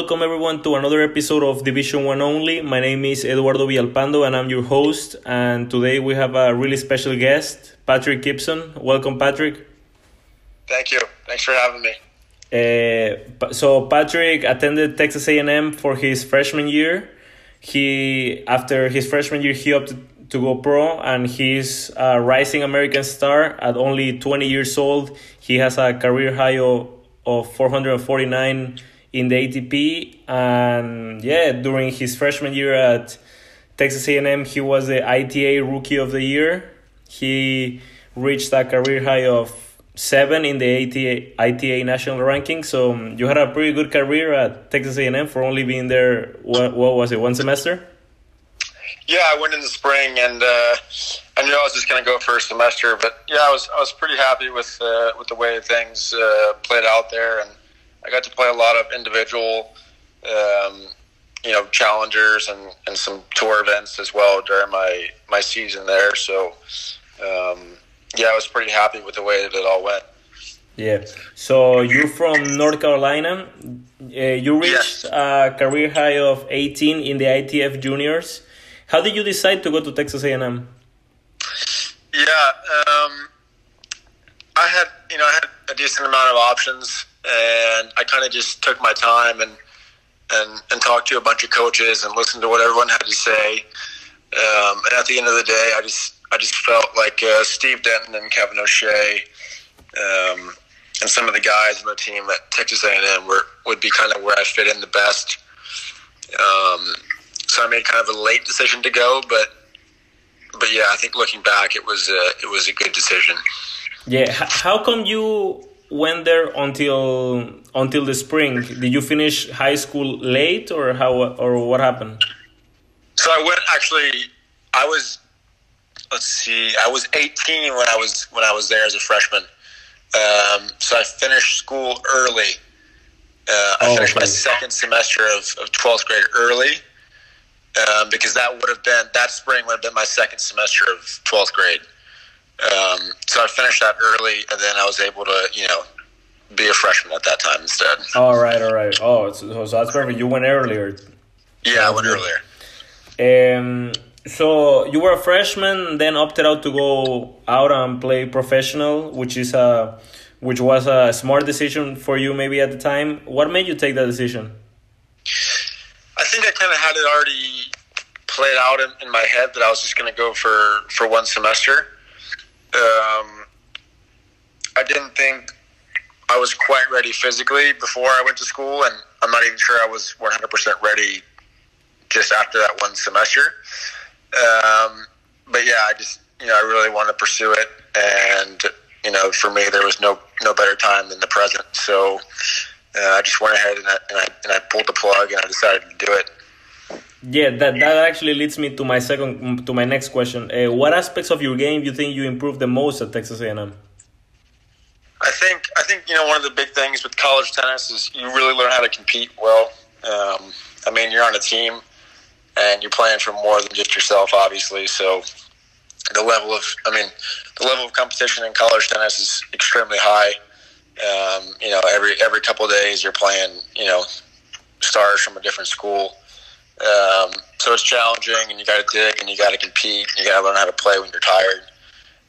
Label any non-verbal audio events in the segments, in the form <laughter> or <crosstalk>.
Welcome everyone to another episode of Division One Only. My name is Eduardo Villalpando and I'm your host. And today we have a really special guest, Patrick Gibson. Welcome, Patrick. Thank you. Thanks for having me. Uh, so Patrick attended Texas A&M for his freshman year. He after his freshman year he opted to go pro and he's a rising American star at only 20 years old. He has a career high of, of 449 in the ATP. And yeah, during his freshman year at Texas A&M, he was the ITA Rookie of the Year. He reached a career high of seven in the ATA, ITA national ranking. So um, you had a pretty good career at Texas A&M for only being there. What, what was it? One semester? Yeah, I went in the spring, and uh, I knew I was just going to go for a semester. But yeah, I was I was pretty happy with uh, with the way things uh, played out there, and I got to play a lot of individual, um, you know, challengers and, and some tour events as well during my, my season there. So, um, yeah, I was pretty happy with the way that it all went. Yeah. So you're from North Carolina. Uh, you reached yes. a career high of 18 in the ITF juniors. How did you decide to go to Texas A&M? Yeah, um, I had you know I had a decent amount of options and I kind of just took my time and and and talked to a bunch of coaches and listened to what everyone had to say. Um, and at the end of the day, I just I just felt like uh, Steve Denton and Kevin O'Shea um, and some of the guys on the team at Texas A&M were would be kind of where I fit in the best. Um, so I made kind of a late decision to go, but but yeah, I think looking back, it was a, it was a good decision. Yeah, how come you went there until until the spring. Did you finish high school late, or how, or what happened? So I went actually. I was, let's see, I was 18 when I was when I was there as a freshman. Um, so I finished school early. Uh, I oh, finished okay. my second semester of, of 12th grade early um, because that would have been that spring would have been my second semester of 12th grade. Um, so I finished that early, and then I was able to, you know, be a freshman at that time instead. All right, all right. Oh, so, so that's perfect. You went earlier. Yeah, I went earlier. Um, so you were a freshman, then opted out to go out and play professional, which is a, which was a smart decision for you maybe at the time. What made you take that decision? I think I kind of had it already played out in, in my head that I was just going to go for for one semester. Um, I didn't think I was quite ready physically before I went to school, and I'm not even sure I was 100% ready just after that one semester. Um, but yeah, I just you know I really wanted to pursue it, and you know for me there was no no better time than the present. So uh, I just went ahead and I, and I and I pulled the plug and I decided to do it. Yeah, that that actually leads me to my second to my next question. Uh, what aspects of your game do you think you improved the most at Texas A&M? I think I think you know one of the big things with college tennis is you really learn how to compete well. Um, I mean, you're on a team and you're playing for more than just yourself, obviously. So the level of I mean, the level of competition in college tennis is extremely high. Um, you know, every every couple days you're playing. You know, stars from a different school. Um, so it's challenging, and you got to dig, and you got to compete, and you got to learn how to play when you're tired,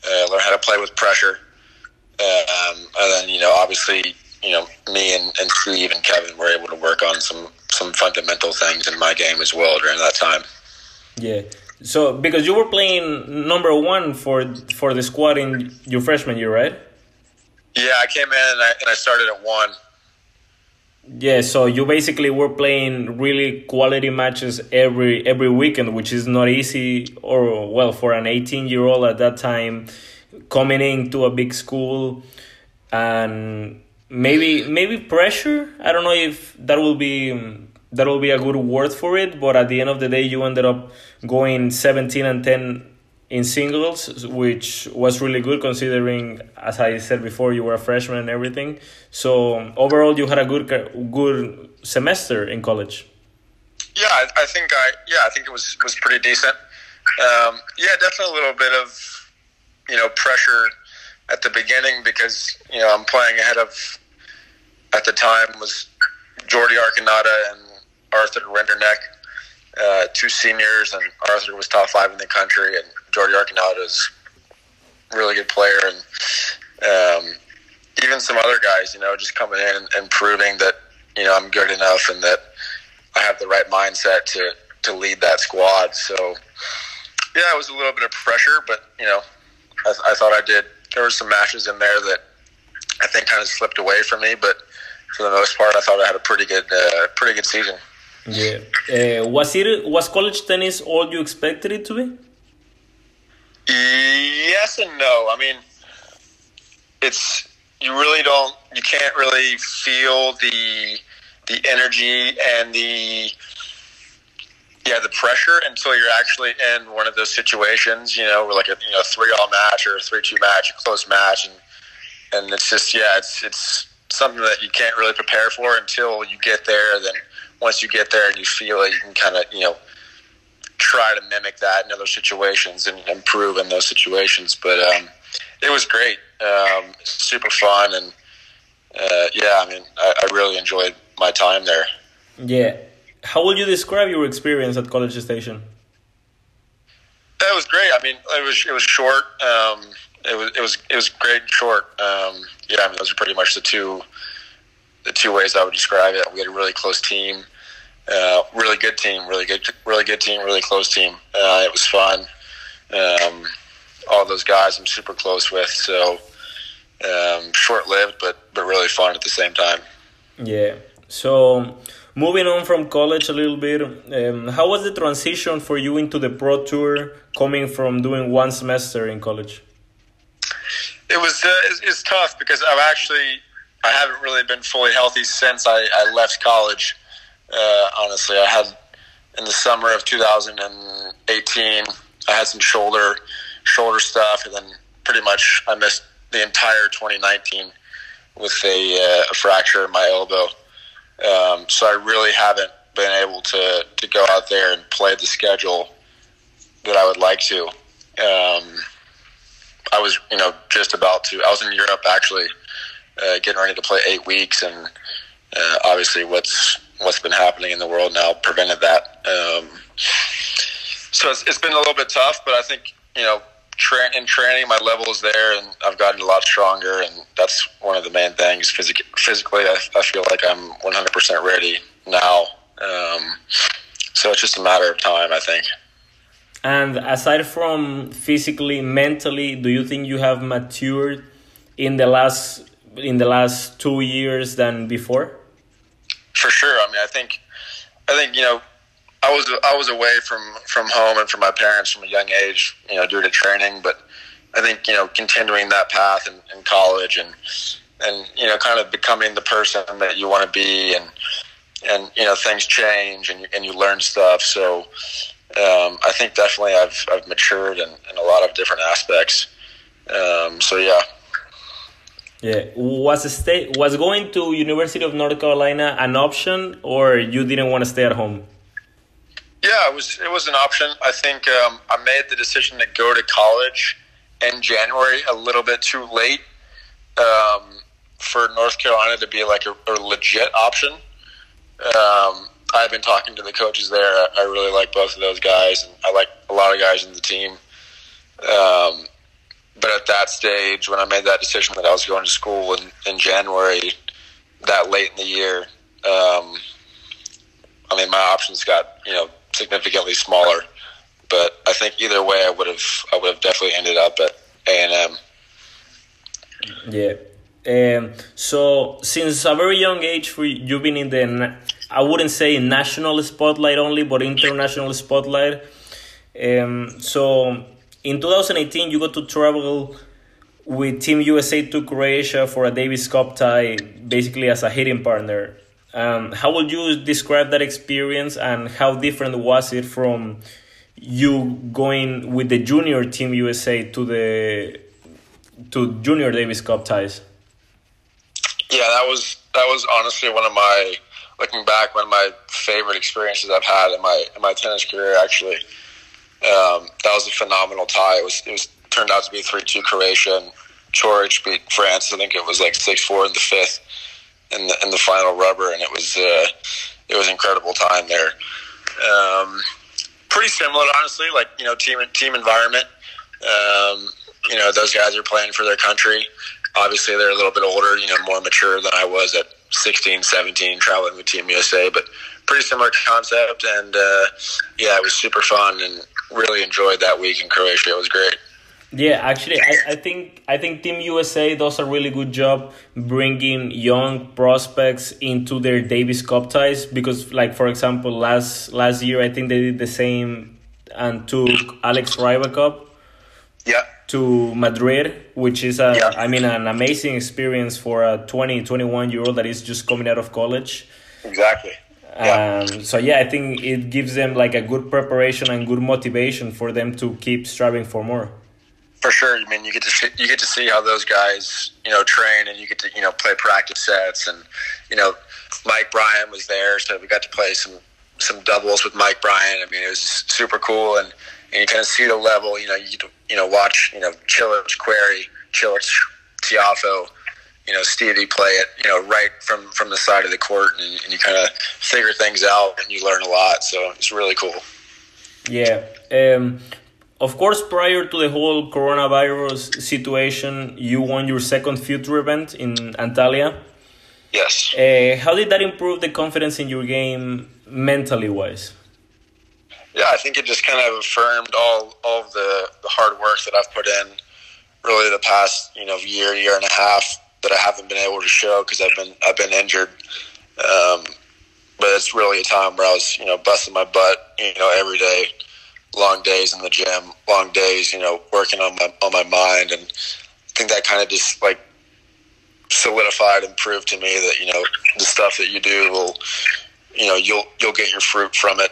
uh, learn how to play with pressure, um, and then you know, obviously, you know, me and, and Steve and Kevin were able to work on some some fundamental things in my game as well during that time. Yeah. So because you were playing number one for for the squad in your freshman year, right? Yeah, I came in and I, and I started at one. Yeah, so you basically were playing really quality matches every every weekend, which is not easy or well for an 18 year old at that time coming into a big school and maybe maybe pressure. I don't know if that will be that will be a good word for it, but at the end of the day, you ended up going 17 and 10 in singles, which was really good considering, as I said before, you were a freshman and everything. So overall, you had a good good semester in college. Yeah, I, think I yeah I think it was was pretty decent. Um, yeah, definitely a little bit of you know pressure at the beginning because you know I'm playing ahead of at the time was Jordi Arconada and Arthur Rinderknech, uh, two seniors, and Arthur was top five in the country, and Jordi Arconada is a really good player, and um, even some other guys, you know, just coming in and proving that you know I'm good enough and that I have the right mindset to to lead that squad. So yeah, it was a little bit of pressure, but you know, I, I thought I did. There were some matches in there that I think kind of slipped away from me, but for the most part, I thought I had a pretty good, uh, pretty good season. Yeah. Uh, was it was college tennis all you expected it to be? Yes and no. I mean, it's you really don't you can't really feel the the energy and the yeah the pressure until you're actually in one of those situations you know like a you know three all match or a three two match a close match and and it's just yeah it's it's something that you can't really prepare for until you get there then once you get there and you feel it you can kind of you know try to mimic that in other situations and improve in those situations but um it was great um, super fun, and uh, yeah, I mean, I, I, really enjoyed my time there. Yeah, how would you describe your experience at College Station? That was great. I mean, it was it was short. Um, it was it was it was great short. Um, yeah, I mean, those are pretty much the two the two ways I would describe it. We had a really close team, uh, really good team, really good, really good team, really close team. Uh, it was fun. Um, all those guys I'm super close with, so um, short lived, but but really fun at the same time. Yeah. So moving on from college a little bit, um, how was the transition for you into the pro tour, coming from doing one semester in college? It was uh, it's, it's tough because I've actually I haven't really been fully healthy since I, I left college. Uh, honestly, I had in the summer of 2018, I had some shoulder shoulder stuff, and then pretty much I missed the entire 2019 with a, uh, a fracture in my elbow. Um, so I really haven't been able to, to go out there and play the schedule that I would like to. Um, I was, you know, just about to. I was in Europe actually, uh, getting ready to play eight weeks, and uh, obviously, what's what's been happening in the world now prevented that. Um, so it's, it's been a little bit tough, but I think you know tra- in training, my level is there, and I've gotten a lot stronger, and that's one of the main things. Physic- physically, I, I feel like I'm 100% ready now. Um, so it's just a matter of time, I think. And aside from physically, mentally, do you think you have matured in the last in the last two years than before? For sure. I I think I think you know I was I was away from from home and from my parents from a young age, you know, due to training. But I think you know, continuing that path in, in college and and you know, kind of becoming the person that you want to be, and and you know, things change and you, and you learn stuff. So um, I think definitely I've I've matured in, in a lot of different aspects. Um, so yeah. Yeah, was state was going to University of North Carolina an option, or you didn't want to stay at home? Yeah, it was it was an option. I think um, I made the decision to go to college in January a little bit too late um, for North Carolina to be like a, a legit option. Um, I've been talking to the coaches there. I really like both of those guys, and I like a lot of guys in the team. Um, but at that stage, when I made that decision that I was going to school in, in January, that late in the year, um, I mean, my options got you know significantly smaller. But I think either way, I would have I would have definitely ended up at A and M. Yeah. Um, so since a very young age, you, you've been in the I wouldn't say national spotlight only, but international spotlight. Um, so in 2018, you got to travel with Team USA to Croatia for a Davis Cup tie, basically as a hitting partner. Um, how would you describe that experience, and how different was it from you going with the junior team USA to the to junior Davis Cup ties? Yeah, that was that was honestly one of my looking back one of my favorite experiences I've had in my in my tennis career. Actually, um, that was a phenomenal tie. It was it was turned out to be three two Croatia. And Coric beat Frances. I think it was like six four in the fifth in the in the final rubber, and it was uh, it was incredible time there. Um, pretty similar, honestly. Like you know, team team environment. Um, you know, those guys are playing for their country. Obviously, they're a little bit older, you know, more mature than I was at 16, 17, traveling with Team USA. But pretty similar concept, and uh, yeah, it was super fun and really enjoyed that week in Croatia. It was great. Yeah, actually, I, I think I think Team USA does a really good job bringing young prospects into their Davis Cup ties because, like for example, last last year I think they did the same and took Alex Rybakov Yeah. to Madrid, which is a Yeah. I mean an amazing experience for a 20, 21 year old that is just coming out of college. Exactly. Yeah. Um, so yeah, I think it gives them like a good preparation and good motivation for them to keep striving for more. For sure. I mean, you get to see, you get to see how those guys, you know, train, and you get to you know play practice sets, and you know, Mike Bryan was there, so we got to play some some doubles with Mike Bryan. I mean, it was super cool, and, and you kind of see the level. You know, you get to, you know watch you know Cilic, Querrey, Cilic, Tiafoe, you know Stevie play it, you know, right from from the side of the court, and, and you kind of figure things out, and you learn a lot. So it's really cool. Yeah. Um, of course, prior to the whole coronavirus situation, you won your second future event in Antalya. Yes. Uh, how did that improve the confidence in your game mentally wise? yeah, I think it just kind of affirmed all all of the, the hard work that I've put in really the past you know year year and a half that I haven't been able to show because I've been I've been injured. Um, but it's really a time where I was you know busting my butt you know every day, long days in the gym, long days you know working on my on my mind, and I think that kind of just like solidified and proved to me that you know the stuff that you do will you know you'll you'll get your fruit from it.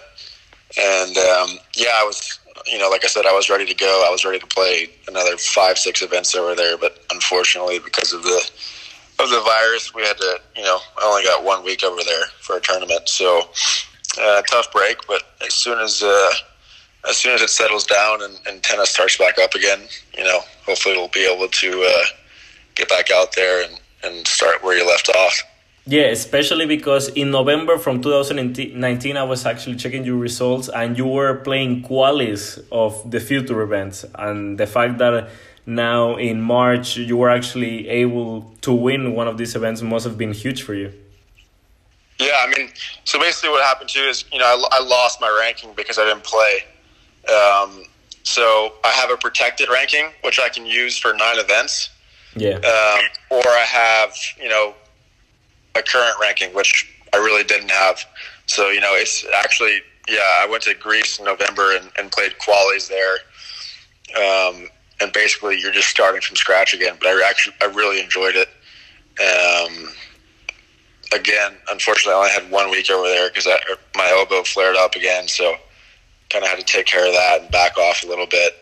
And um, yeah, I was, you know, like I said, I was ready to go. I was ready to play another five, six events over there, but unfortunately, because of the of the virus, we had to, you know, I only got one week over there for a tournament. So uh, tough break, but as soon as uh, as soon as it settles down and, and tennis starts back up again, you know, hopefully we'll be able to uh, get back out there and, and start where you left off. Yeah, especially because in November from 2019, I was actually checking your results and you were playing qualis of the future events. And the fact that now in March you were actually able to win one of these events must have been huge for you. Yeah, I mean, so basically what happened too is, you know, I, I lost my ranking because I didn't play. Um, so I have a protected ranking, which I can use for nine events. Yeah. Um, or I have, you know, a current ranking, which I really didn't have. So, you know, it's actually, yeah, I went to Greece in November and, and played qualies there. Um, and basically you're just starting from scratch again, but I actually, I really enjoyed it. Um, again, unfortunately, I only had one week over there because my elbow flared up again, so kind of had to take care of that and back off a little bit.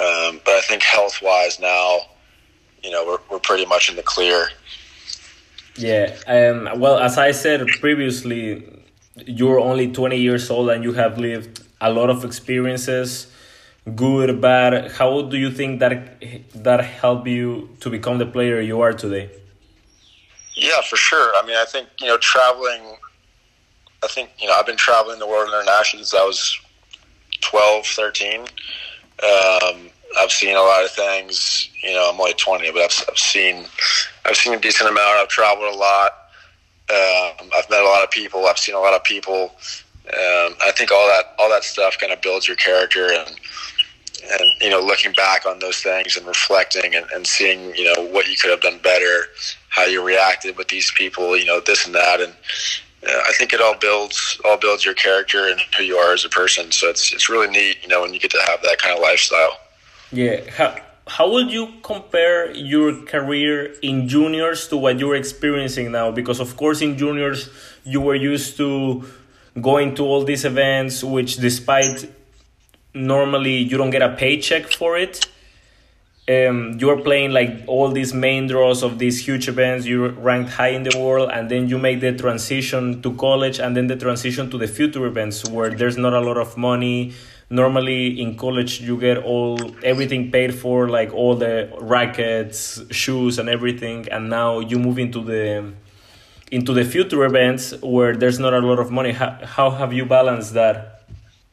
Um, but I think health wise now, you know, we're we're pretty much in the clear. Yeah. Um, well, as I said previously, you're only 20 years old and you have lived a lot of experiences, good, bad. How do you think that that helped you to become the player you are today? Yeah, for sure. I mean, I think you know, traveling. I think you know, I've been traveling the world internationally since I was 12, 13. Um, I've seen a lot of things. You know, I'm only 20, but I've, I've seen I've seen a decent amount. I've traveled a lot. Um, I've met a lot of people. I've seen a lot of people. Um, I think all that all that stuff kind of builds your character and and you know looking back on those things and reflecting and, and seeing you know what you could have done better, how you reacted with these people, you know this and that, and uh, I think it all builds all builds your character and who you are as a person. So it's it's really neat, you know, when you get to have that kind of lifestyle. Yeah. How how would you compare your career in juniors to what you're experiencing now? Because of course in juniors you were used to going to all these events, which despite normally you don't get a paycheck for it. Um, you're playing like all these main draws of these huge events. You're ranked high in the world, and then you make the transition to college, and then the transition to the future events where there's not a lot of money. Normally in college, you get all everything paid for, like all the rackets, shoes, and everything. And now you move into the into the future events where there's not a lot of money. How, how have you balanced that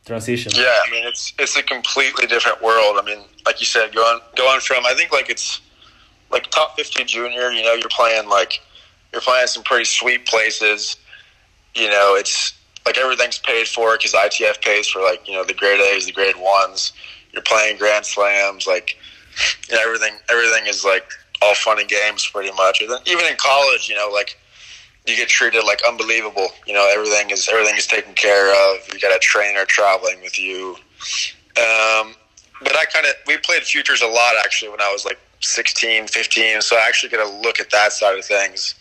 transition? Yeah, I mean it's it's a completely different world. I mean, like you said, going going from I think like it's like top fifty junior. You know, you're playing like you're playing some pretty sweet places. You know, it's like everything's paid for because ITF pays for like you know the grade A's, the grade ones. You're playing Grand Slams, like you know, everything. Everything is like all fun and games, pretty much. And then even in college, you know, like you get treated like unbelievable. You know, everything is everything is taken care of. You got a trainer traveling with you. Um, but I kind of we played futures a lot actually when I was like 16, 15. So I actually get a look at that side of things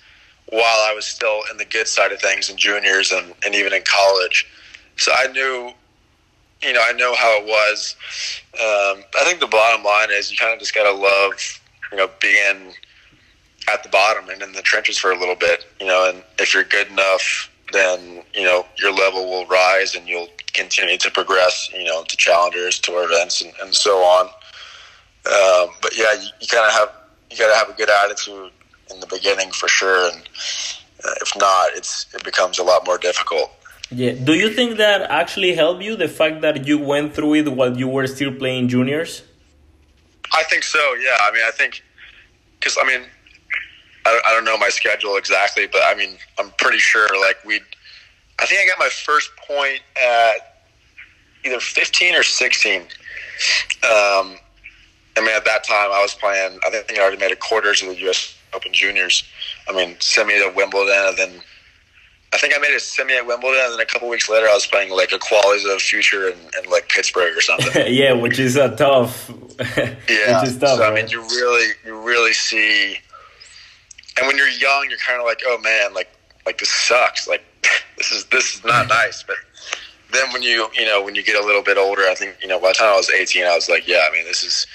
while I was still in the good side of things in juniors and, and even in college. So I knew, you know, I know how it was. Um, I think the bottom line is you kind of just got to love, you know, being at the bottom and in the trenches for a little bit, you know, and if you're good enough, then, you know, your level will rise and you'll continue to progress, you know, to challengers, tour events, and, and so on. Um, but yeah, you, you kind of have, you got to have a good attitude in the beginning for sure, and uh, if not, it's it becomes a lot more difficult. Yeah. Do you think that actually helped you the fact that you went through it while you were still playing juniors? I think so. Yeah. I mean, I think because I mean, I don't, I don't know my schedule exactly, but I mean, I'm pretty sure like we. I think I got my first point at either 15 or 16. Um, I mean, at that time, I was playing. I think I already made a quarters of the U.S. Open Juniors. I mean, semi to Wimbledon, and then I think I made a semi at Wimbledon, and then a couple weeks later, I was playing like a qualies of future in, in like Pittsburgh or something. <laughs> yeah, which is a tough. <laughs> yeah, which is tough. So? I mean, you really, you really see, and when you're young, you're kind of like, oh man, like, like this sucks. Like, <laughs> this is this is not nice. But then when you, you know, when you get a little bit older, I think, you know, by the time I was 18, I was like, yeah, I mean, this is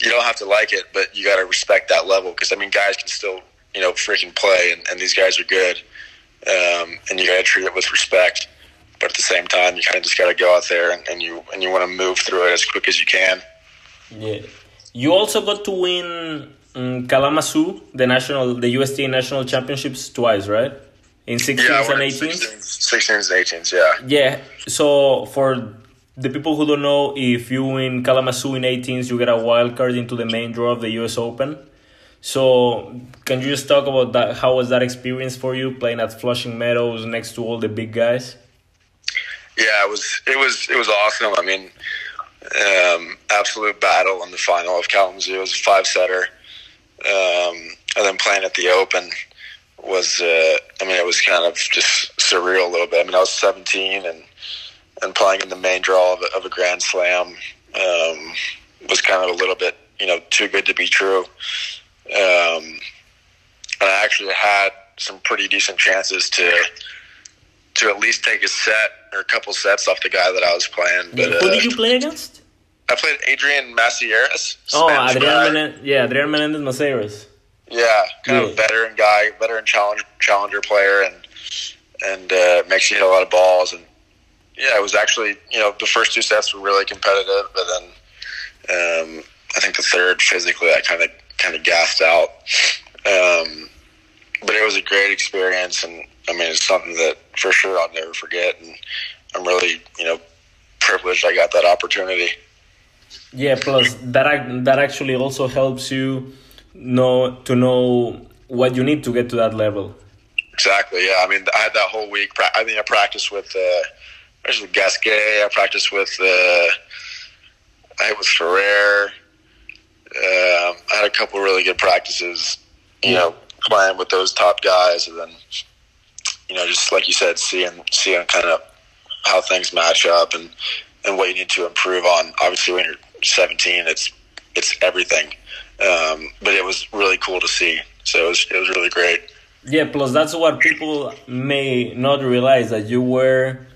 you don't have to like it, but you got to respect that level because I mean, guys can still you know freaking play, and, and these guys are good, um, and you got to treat it with respect. But at the same time, you kind of just got to go out there and, and you and you want to move through it as quick as you can. Yeah, you also got to win um, Kalamazoo, the national, the USTA national championships twice, right? In 16s yeah, and 18s? 16s and 18s, yeah. Yeah. So for the people who don't know, if you win Kalamazoo in 18s, you get a wild card into the main draw of the U.S. Open. So, can you just talk about that? How was that experience for you playing at Flushing Meadows next to all the big guys? Yeah, it was it was it was awesome. I mean, um, absolute battle in the final of Kalamazoo. It was a five setter, um, and then playing at the Open was. Uh, I mean, it was kind of just surreal a little bit. I mean, I was 17 and and playing in the main draw of a, of a Grand Slam um, was kind of a little bit, you know, too good to be true. Um, and I actually had some pretty decent chances to to at least take a set or a couple sets off the guy that I was playing. But who uh, did you play against? I played Adrian Maceiras. Oh, Adrian Menendez. Yeah, Adrian Menendez Maceiras. Yeah, kind yeah. of veteran guy, veteran challenger, challenger player, and and uh, makes you hit a lot of balls and yeah, it was actually you know the first two sets were really competitive, but then um, I think the third physically I kind of kind of gassed out. Um, but it was a great experience, and I mean it's something that for sure I'll never forget, and I'm really you know privileged I got that opportunity. Yeah, plus that that actually also helps you know to know what you need to get to that level. Exactly. Yeah. I mean, I had that whole week. I mean, I practiced with. Uh, practiced with Gasquet. I practiced with uh, I with Ferrer. Uh, I had a couple really good practices. You know, playing with those top guys, and then you know, just like you said, seeing seeing kind of how things match up and and what you need to improve on. Obviously, when you're 17, it's it's everything. Um, but it was really cool to see. So it was it was really great. Yeah. Plus, that's what people may not realize that you were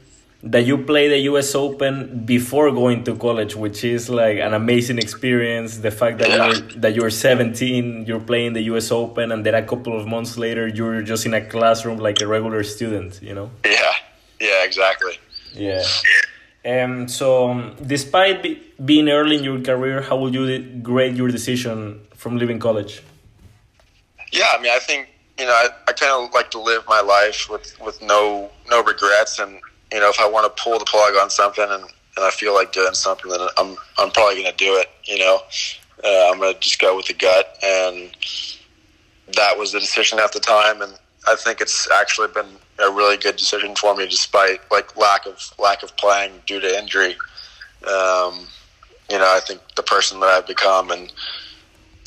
that you play the US Open before going to college, which is like an amazing experience. The fact that yeah. you're that you're 17, you're playing the US Open, and then a couple of months later, you're just in a classroom like a regular student. You know? Yeah. Yeah. Exactly. Yeah. Um, so, um, despite be, being early in your career, how would you grade your decision from leaving college? Yeah, I mean, I think you know, I, I kind of like to live my life with, with no no regrets, and you know, if I want to pull the plug on something and, and I feel like doing something, then I'm I'm probably going to do it. You know, uh, I'm going to just go with the gut, and that was the decision at the time, and I think it's actually been a really good decision for me, despite like lack of lack of playing due to injury. Um, you know, I think the person that I've become and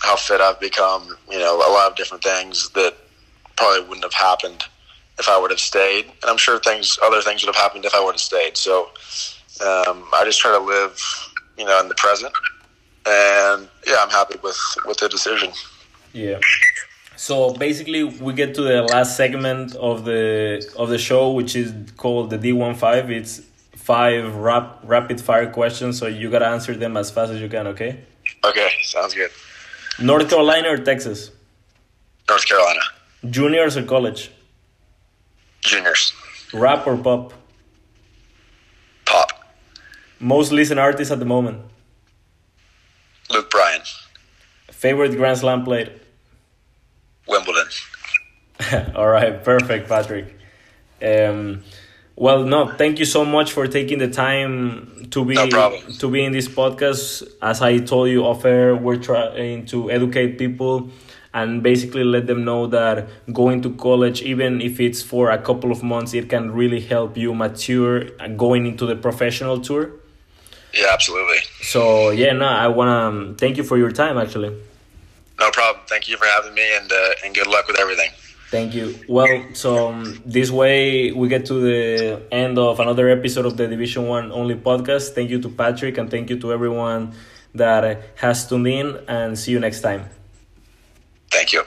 how fit I've become, you know, a lot of different things that probably wouldn't have happened if I would have stayed. And I'm sure things, other things would have happened if I would have stayed. So um, I just try to live, you know, in the present. And yeah, I'm happy with with the decision. Yeah. So basically, we get to the last segment of the of the show, which is called the D15. It's five rap, rapid fire questions, so you gotta answer them as fast as you can. Okay. Okay, sounds good. North Carolina or Texas? North Carolina. Juniors or college? Juniors. Rap or pop? Pop. Most listened artist at the moment? Luke Bryan. Favorite Grand Slam played? Wimbledon. <laughs> All right, perfect, Patrick. Um, well, no, thank you so much for taking the time to be No to be in this podcast. As I told you off air, we're trying to educate people and basically let them know that going to college, even if it's for a couple of months, it can really help you mature going into the professional tour. Yeah, absolutely. So yeah, no, I wanna um, thank you for your time. Actually, No problem. Thank you for having me, and uh, and good luck with everything. thank you. Well, so um, this way we get to the end of another episode of the Division One Only podcast. Thank you to Patrick and thank you to everyone that has tuned in. And see you next time. Thank you.